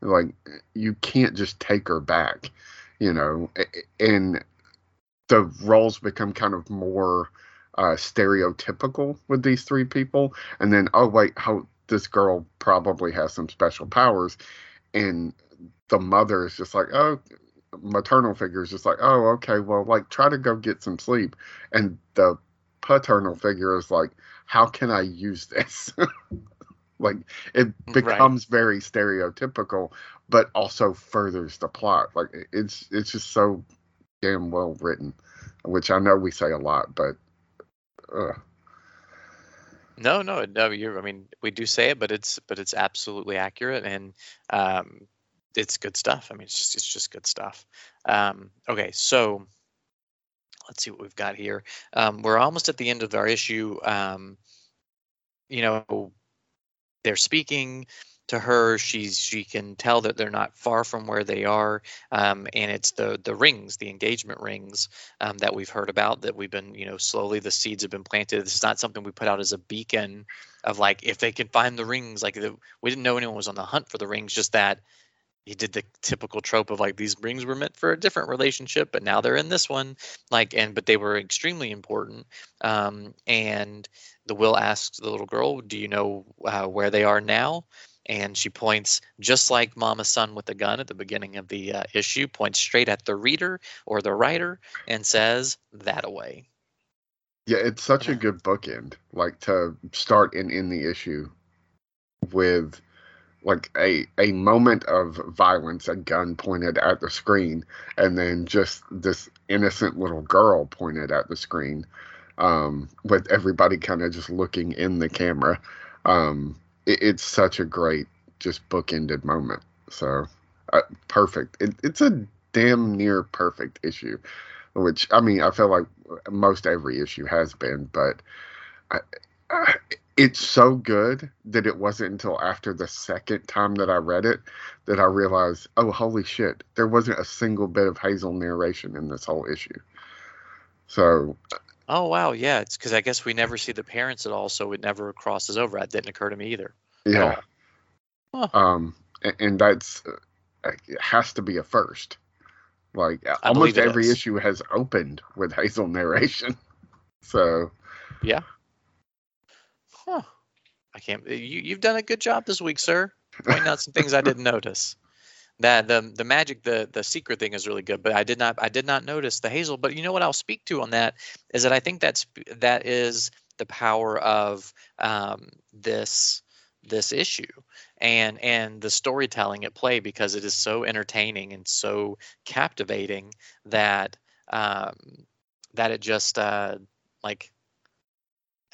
Like you can't just take her back you know and the roles become kind of more uh stereotypical with these three people. And then oh wait how this girl probably has some special powers. And the mother is just like oh maternal figure is just like, oh, okay, well, like try to go get some sleep, and the paternal figure is like, how can I use this? like it becomes right. very stereotypical, but also furthers the plot. Like it's it's just so damn well written, which I know we say a lot, but. Uh. No, no, no. You're. I mean, we do say it, but it's but it's absolutely accurate, and um, it's good stuff. I mean, it's just it's just good stuff. Um, okay, so let's see what we've got here. Um, we're almost at the end of our issue. Um, you know, they're speaking to her. She's she can tell that they're not far from where they are, um, and it's the the rings, the engagement rings um, that we've heard about. That we've been you know slowly the seeds have been planted. It's not something we put out as a beacon of like if they can find the rings. Like the, we didn't know anyone was on the hunt for the rings. Just that he did the typical trope of like these rings were meant for a different relationship but now they're in this one. Like and but they were extremely important. Um, and the will asks the little girl do you know uh, where they are now? And she points just like Mama Sun with the gun at the beginning of the uh, issue points straight at the reader or the writer and says that away yeah it's such a good bookend like to start and end the issue with like a a moment of violence, a gun pointed at the screen, and then just this innocent little girl pointed at the screen, um, with everybody kind of just looking in the camera. Um, it, it's such a great, just bookended moment. So uh, perfect. It, it's a damn near perfect issue, which I mean, I feel like most every issue has been, but. I, it's so good that it wasn't until after the second time that I read it that I realized, oh, holy shit, there wasn't a single bit of Hazel narration in this whole issue. So. Oh, wow. Yeah. It's because I guess we never see the parents at all, so it never crosses over. That didn't occur to me either. Yeah. Huh. Um, and, and that's, uh, it has to be a first. Like, I almost every is. issue has opened with Hazel narration. So. Yeah. Huh. I can't. You you've done a good job this week, sir. Pointing out some things I didn't notice. That the the magic the the secret thing is really good, but I did not I did not notice the hazel. But you know what I'll speak to on that is that I think that's that is the power of um, this this issue and and the storytelling at play because it is so entertaining and so captivating that um, that it just uh, like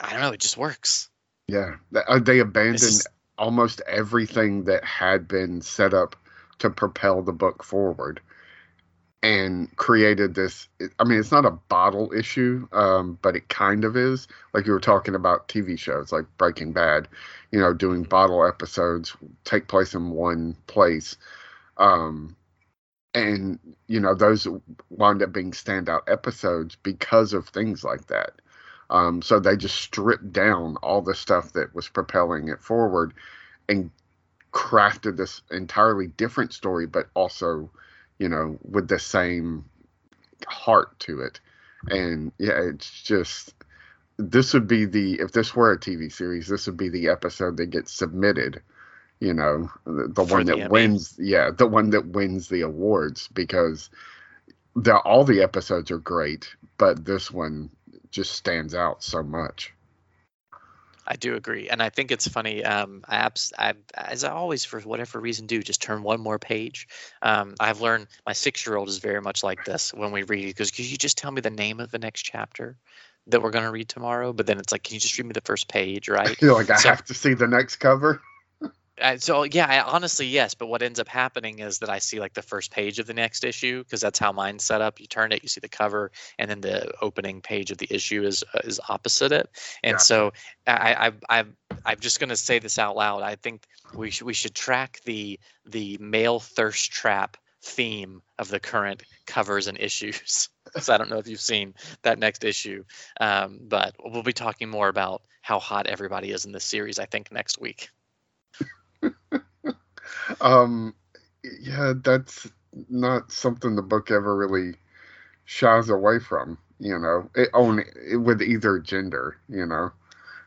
I don't know it just works Yeah, uh, they abandoned almost everything that had been set up to propel the book forward, and created this. I mean, it's not a bottle issue, um, but it kind of is. Like you were talking about TV shows like Breaking Bad, you know, doing bottle episodes take place in one place. Um, and you know those wound up being standout episodes because of things like that. Um, so they just stripped down all the stuff that was propelling it forward and crafted this entirely different story, but also, you know, with the same heart to it. And yeah, it's just this would be the if this were a TV series, this would be the episode that gets submitted. You know, the, the one the that Emmy. wins. Yeah, the one that wins the awards because the all the episodes are great, but this one just stands out so much. I do agree, and I think it's funny. Um, I, abs- I, as I always, for whatever reason, do just turn one more page. Um, I've learned my six-year-old is very much like this when we read. Because could you just tell me the name of the next chapter that we're going to read tomorrow? But then it's like, can you just read me the first page, right? You're like, I So- have to see the next cover. Uh, so yeah, I, honestly, yes. But what ends up happening is that I see like the first page of the next issue because that's how mine's set up. You turn it, you see the cover, and then the opening page of the issue is uh, is opposite it. And Gotcha. so I, I, I, I'm just going to say this out loud. I think we should we should track the the male thirst trap theme of the current covers and issues. so I don't know if you've seen that next issue, um, but we'll be talking more about how hot everybody is in this series. I think next week. Um, yeah, that's not something the book ever really shies away from. You know, it only it, with either gender. You know,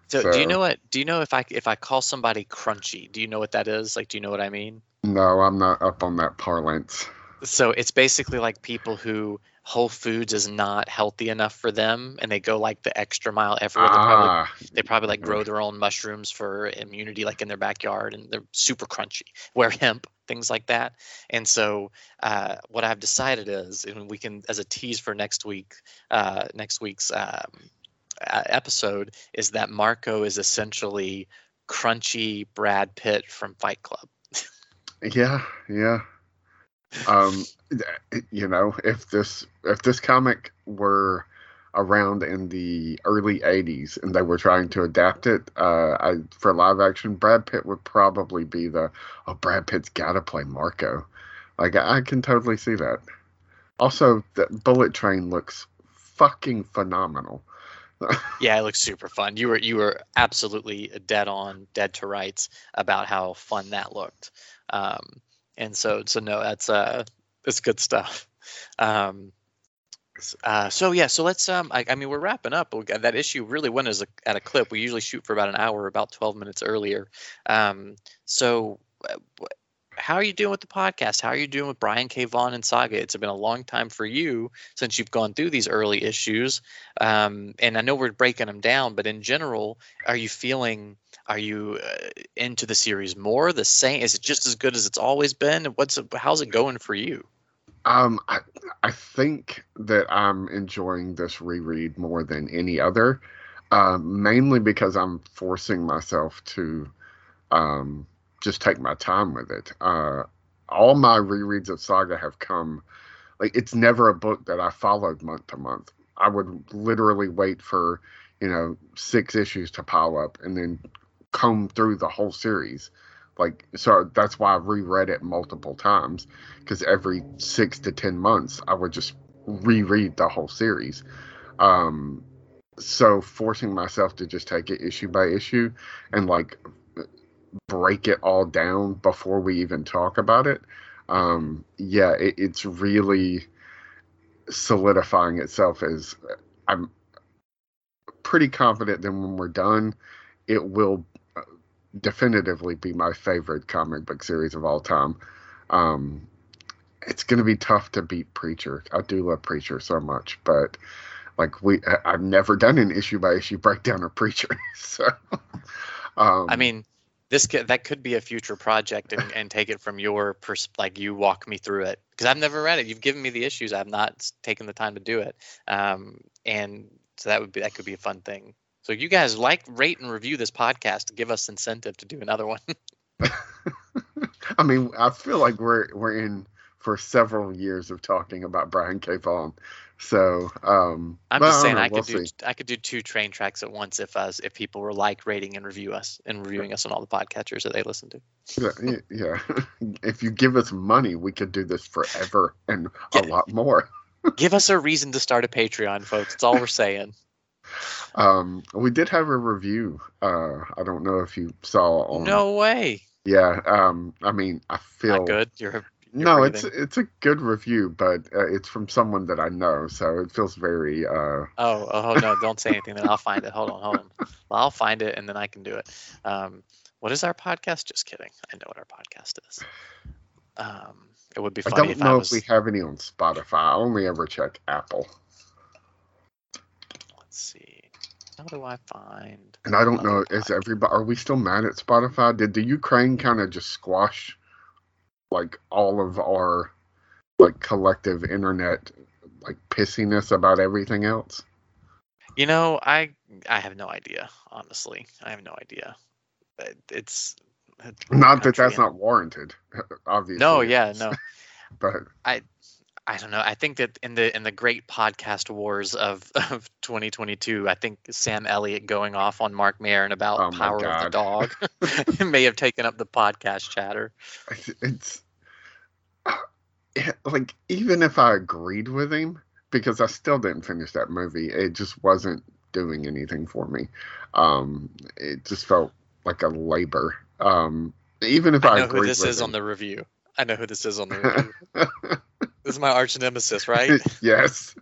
So, do you know what? Do you know if I if I call somebody crunchy? Do you know what that is? Like, do you know what I mean? no, I'm not up on that parlance. So it's basically like people who Whole Foods is not healthy enough for them, and they go like the extra mile everywhere. They probably Ah, they probably like grow their own mushrooms for immunity, like in their backyard, and they're super crunchy. Wear hemp, things like that. And so, uh, what I've decided is, and we can, as a tease for next week, uh, next week's um, uh, episode, is that Marko is essentially crunchy Brad Pitt from Fight Club. yeah, yeah. Um, you know, if this if this comic were around in the early 80s and they were trying to adapt it uh I, for live action brad pitt would probably be the oh brad pitt's gotta play marko like i, I can totally see that also the bullet train looks fucking phenomenal Yeah, it looks super fun. You were you were absolutely dead on, dead to rights about how fun that looked. Um, and so so no, that's uh that's good stuff. Um, uh, so yeah, so let's um I, I mean we're wrapping up. That issue really went as a, at a clip. We usually shoot for about an hour, about twelve minutes earlier. Um, so. uh, How are you doing with the podcast? How are you doing with Brian K. Vaughan and Saga? It's been a long time for you since you've gone through these early issues. Um, and I know we're breaking them down, but in general, are you feeling? Are you uh, into the series more? The same? Is it just as good as it's always been? What's how's it going for you? Um, I, I think that I'm enjoying this reread more than any other, uh, mainly because I'm forcing myself to um, just take my time with it. Uh, all my rereads of Saga have come, like, it's never a book that I followed month to month. I would literally wait for, you know, six issues to pile up and then comb through the whole series. Like, so that's why I reread it multiple times because every six to ten months I would just reread the whole series. Um, so forcing myself to just take it issue by issue and like break it all down before we even talk about it. Um, yeah, it, it's really solidifying itself as I'm pretty confident that when we're done, it will uh, definitively be my favorite comic book series of all time. Um, it's going to be tough to beat Preacher. I do love Preacher so much, but like we, I've never done an issue by issue breakdown of Preacher. so, um, I mean, this could, that could be a future project, and, and take it from your pers- like you walk me through it because I've never read it. You've given me the issues. I've not taken the time to do it, um, and so that would be that could be a fun thing So you guys like, rate, and review this podcast to give us incentive to do another one. I mean, I feel like we're we're in for several years of talking about Brian K. Vaughan. So um, I'm just saying don't I know, we'll could do see. I could do two train tracks at once if us if people were like rating and review us and reviewing us on all the podcatchers that they listen to. Yeah, yeah. if you give us money, we could do this forever and a lot more. Give us a reason to start a Patreon, folks. That's all we're saying. Um, we did have a review. Uh, I don't know if you saw on. No way. Yeah. Um, I mean, I feel Not good. You're, you're no. It's breathing. it's a good review, but uh, it's from someone that I know, so it feels very. Uh, Oh, oh no! Don't say anything. Then I'll find it. Hold on, hold on. Well, I'll find it and then I can do it. Um, what is our podcast? Just kidding. I know what our podcast is. Um, it would be funny. I don't if I know was. if we have any on Spotify. I only ever check Apple, Let's see. How do I find? and I don't know. Is everybody? Are we still mad at Spotify? Did the Ukraine kind of just squash, like all of our, like collective internet, like pissiness about everything else? You know, I I have no idea. Honestly, I have no idea. It's Not that that's and- not warranted, obviously. No, yeah, no. But I don't know. I think that in the in the great podcast wars of, of 2022, I think Sam Elliott going off on Marc Maron about Oh power of the God. dog may have taken up the podcast chatter. it's, it- like even if I agreed with him, because I still didn't finish that movie, it just wasn't doing anything for me. Um, it just felt like a labor. Um, even if I, I know who this is on the review. I know who this is on the review. This is my arch nemesis, right? yes.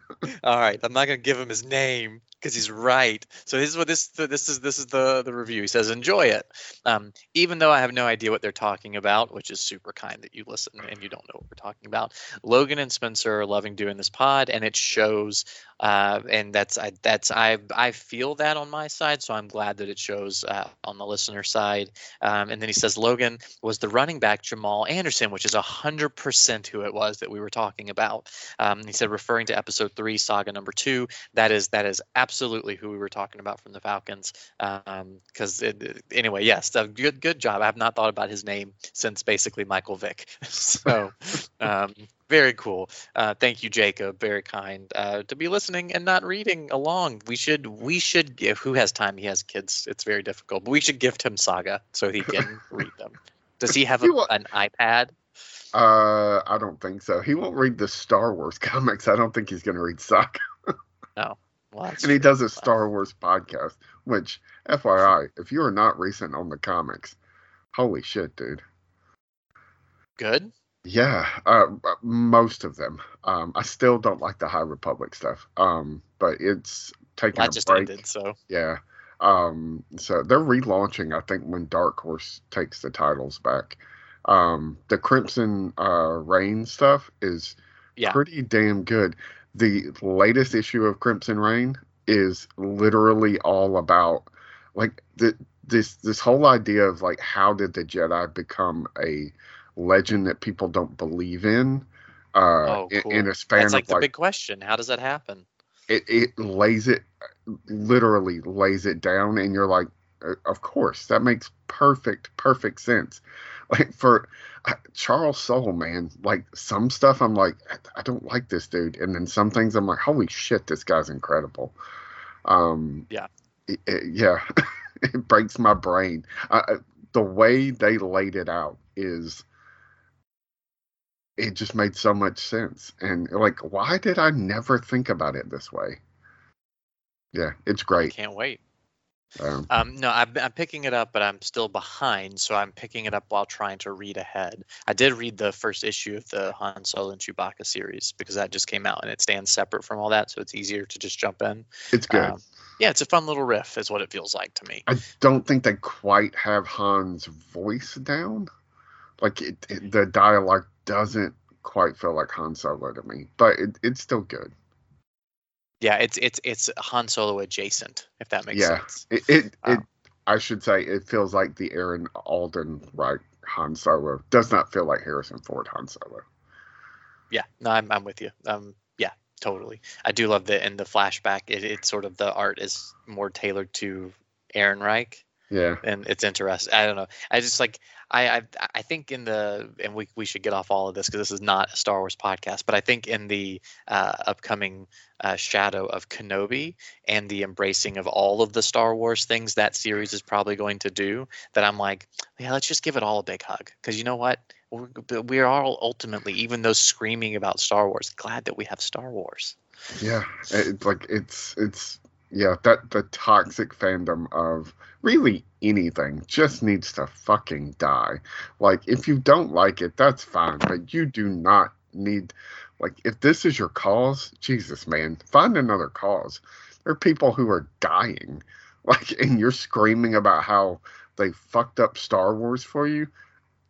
All right, I'm not gonna give him his name because he's right. So this is what this this is this is the the review. He says enjoy it, um, even though I have no idea what they're talking about, which is super kind that you listen and you don't know what we're talking about. Logan and Spencer are loving doing this pod, and it shows. Uh, and that's I that's I I feel that on my side, so I'm glad that it shows uh, on the listener side. Um, and then he says Logan was the running back Jamal Anderson, which is hundred percent who it was that we were talking about. Um, he said referring to episode three, saga number two. That is that is absolutely who we were talking about from the Falcons. Because anyway, yes, good good job. I have not thought about his name since basically Michael Vick. so um, very cool. Uh, thank you, Jacob. Very kind uh, to be listening and not reading along. We should we should give. Who has time? He has kids. It's very difficult. But we should gift him saga so he can read them. Does he have a, an iPad? Uh, I don't think so. He won't read the Star Wars comics. I don't think he's going to read Saga. Well, And he does a Star Wars podcast, which, FYI, if you are not recent on the comics, holy shit, dude. good. Yeah, uh, most of them. Um, I still don't like the High Republic stuff. Um, but it's taking That a just break. ended. So Yeah. Um, so they're relaunching, I think, when Dark Horse takes the titles back. Um, the Crimson uh, Reign stuff is Yeah. pretty damn good. The latest issue of Crimson Reign is literally all about like the, this this whole idea of like how did the Jedi become a legend that people don't believe in uh Oh, in, cool. in a span that's like of the like big question. How does that happen? it, it lays it literally lays it down and you're like "Uh, of course that makes perfect perfect sense like for uh, charles soule man like some stuff i'm like I- i don't like this dude. And then some things i'm like holy shit this guy's incredible. Um Yeah. it- it- yeah it breaks my brain. Uh, the way they laid it out is it just made so much sense. And like why did i never think about it this way? Yeah it's I great. Can't wait. Um, Um, no, I'm, I'm picking it up, but I'm still behind, so I'm picking it up while trying to read ahead. I did read the first issue of the Han Solo and Chewbacca series because that just came out and it stands separate from all that, so it's easier to just jump in. it's good Um, yeah, it's a fun little riff, is what it feels like to me. i don't think they quite have han's voice down like it, it, the dialogue doesn't quite feel like han solo to me but it, it's still good Yeah, it's it's it's Han Solo adjacent, if that makes Yeah. sense. it, it, it i should say it feels like the aaron alden right han solo does not feel like harrison ford han solo Yeah, no, I'm I'm with you. Um, yeah, totally. I do love the in the flashback. It, it's sort of the art is more tailored to Ehrenreich, Yeah. and it's interesting. I don't know. I just like I I, I think in the and we we should get off all of this because this is not a Star Wars podcast. But I think in the uh, upcoming uh, Shadow of Kenobi and the embracing of all of the Star Wars things that series is probably going to do, that I'm like, yeah, let's just give it all a big hug because you know what. We're, we're all ultimately, even though screaming about Star Wars, glad that we have Star Wars. Yeah. It's like it's it's yeah, that the toxic fandom of really anything just needs to fucking die. Like if you don't like it, that's fine, but you do not need like if this is your cause, Jesus man, find another cause. There are people who are dying. Like and you're screaming about how they fucked up Star Wars for you.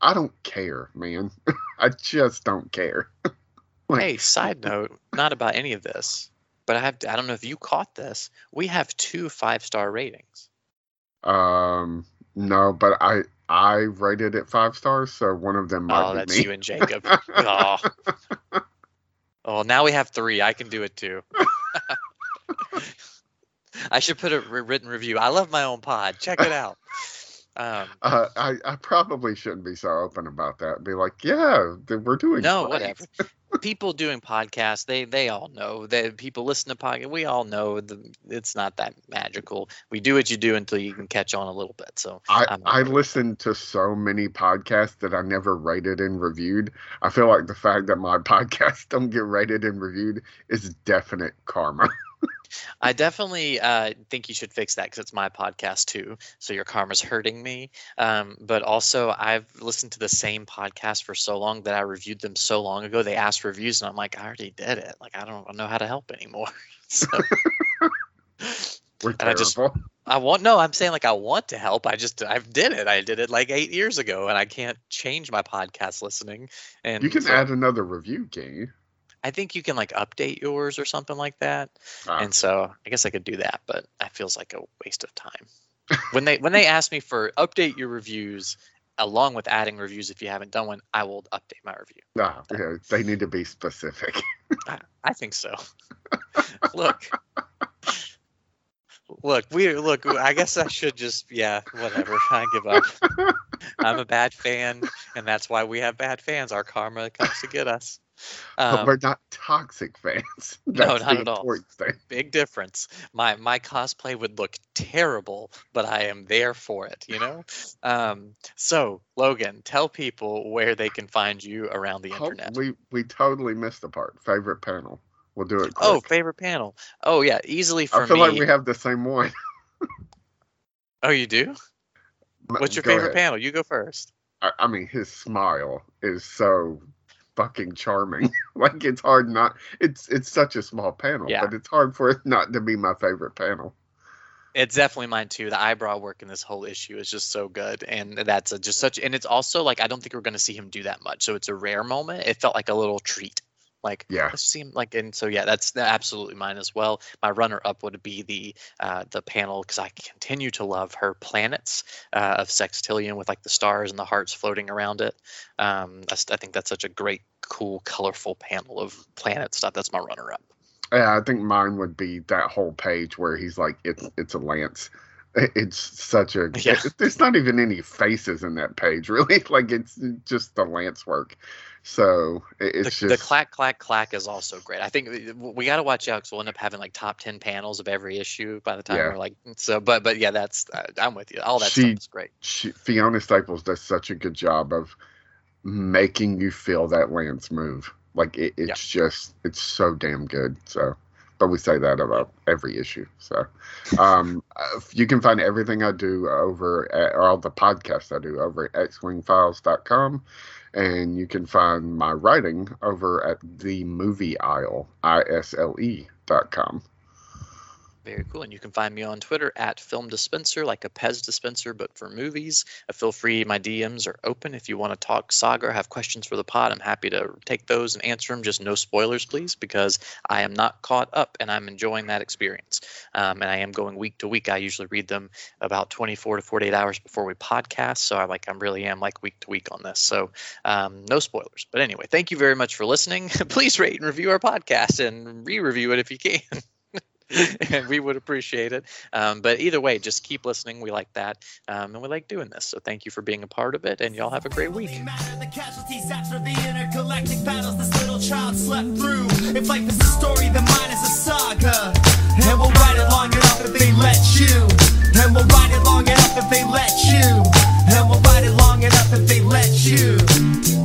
I don't care, man. I just don't care. Like- Hey, side note, not about any of this, but I have I don't know if you caught this. We have two five star ratings. Um, no, but I I rated it five stars, so one of them might Oh, that's me. you and Jacob. oh. oh, now we have three. I can do it too. I should put a written review. I love my own pod. Check it out. Um, Uh, I I probably shouldn't be so open about that. Be like, yeah, we're doing no, great." whatever. People doing podcasts, they they all know that people listen to podcast. We all know the, it's not that magical. We do what you do until you can catch on a little bit. So I, I listened to so many podcasts that I never rated and reviewed. I feel like the fact that my podcasts don't get rated and reviewed is definite karma. I definitely uh, think you should fix that because it's my podcast too. So your karma's hurting me. Um, but also, I've listened to the same podcast for so long that I reviewed them so long ago. They asked reviews, and I'm like, I already did it. Like I don't know how to help anymore. so We're And I just- I want no. I'm saying like I want to help. I just I've did it. I did it like eight years ago, and I can't change my podcast listening. And you can so add another review, can you? I think you can like update yours or something like that. Ah, and so I guess I could do that, but that feels like a waste of time. when they when they ask me for update your reviews along with adding reviews if you haven't done one, I will update my review. nah, yeah, they need to be specific. I think so. look. Look, we look. I guess I should just, yeah, whatever. I give up. I'm a bad fan, and that's why we have bad fans. Our karma comes to get us. But Um, we're not toxic fans. No, That's not at all. thing. big difference. My my cosplay would look terrible, but I am there for it, you know? Um, so Logan, tell people where they can find you around the Oh, internet. we we totally missed the part. Favorite panel. We'll do it. Oh, favorite panel. Oh yeah, easily for me. I feel me. like we have the same one. oh, you do? What's your Go favorite ahead. panel? You go first. I, I mean, his smile is so fucking charming. like it's hard not. It's it's such a small panel, Yeah. but it's hard for it not to be my favorite panel. It's definitely mine too. The eyebrow work in this whole issue is just so good, and that's a, just such. And it's also like I don't think we're going to see him do that much, so it's a rare moment. It felt like a little treat. Like Yeah. let's see him like, and so yeah, that's absolutely mine as well. My runner up would be the uh, the panel because I continue to love her planets uh, of sextillion with like the stars and the hearts floating around it. Um, I, I think that's such a great, cool, colorful panel of planet stuff. That's my runner up. Yeah, I think mine would be that whole page where he's like, it's it's a lance. It- It's such a. Yeah. there's not even any faces in that page, really. Like it's just the lance work. So it- the, it's the just clack clack clack is also great. I think we- got to watch out because we'll end up having like top ten panels of every issue by the time Yeah. we're like so. But but yeah, that's uh, I'm with you. All that She- stuff is great. she, Fiona Staples does such a good job of making you feel that lance move. Like it, it's just it's so damn good. So, but we say that about every issue. So, um, uh, you can find everything I do over at all the podcasts I do over at xwingfiles.com. And you can find my writing over at the movie isle, I-S-L-E dot com. Very cool. And you can find me on Twitter at Film Dispenser, like a Pez dispenser, but for movies. Uh, feel free, my DMs are open. If you want to talk saga or have questions for the pod, I'm happy to take those and answer them. Just no spoilers, please, because I am not caught up and I'm enjoying that experience. Um, and I am going week to week. I usually read them about 24 to 48 hours before we podcast. So I'm like, I really am like week to week on this. So um, no spoilers. But anyway, thank you very much for listening. please rate and review our podcast and re review it if you can. and we would appreciate it. Um, but either way, just keep listening. We like that, um, and we like doing this. So thank you for being a part of it, and y'all have a great week. The casualties after the intergalactic battles this little child slept through. If life is a story, then mine is a saga. And we'll ride it long enough if they let you. And we'll ride it long enough if they let you. And we'll ride it long enough if they let you.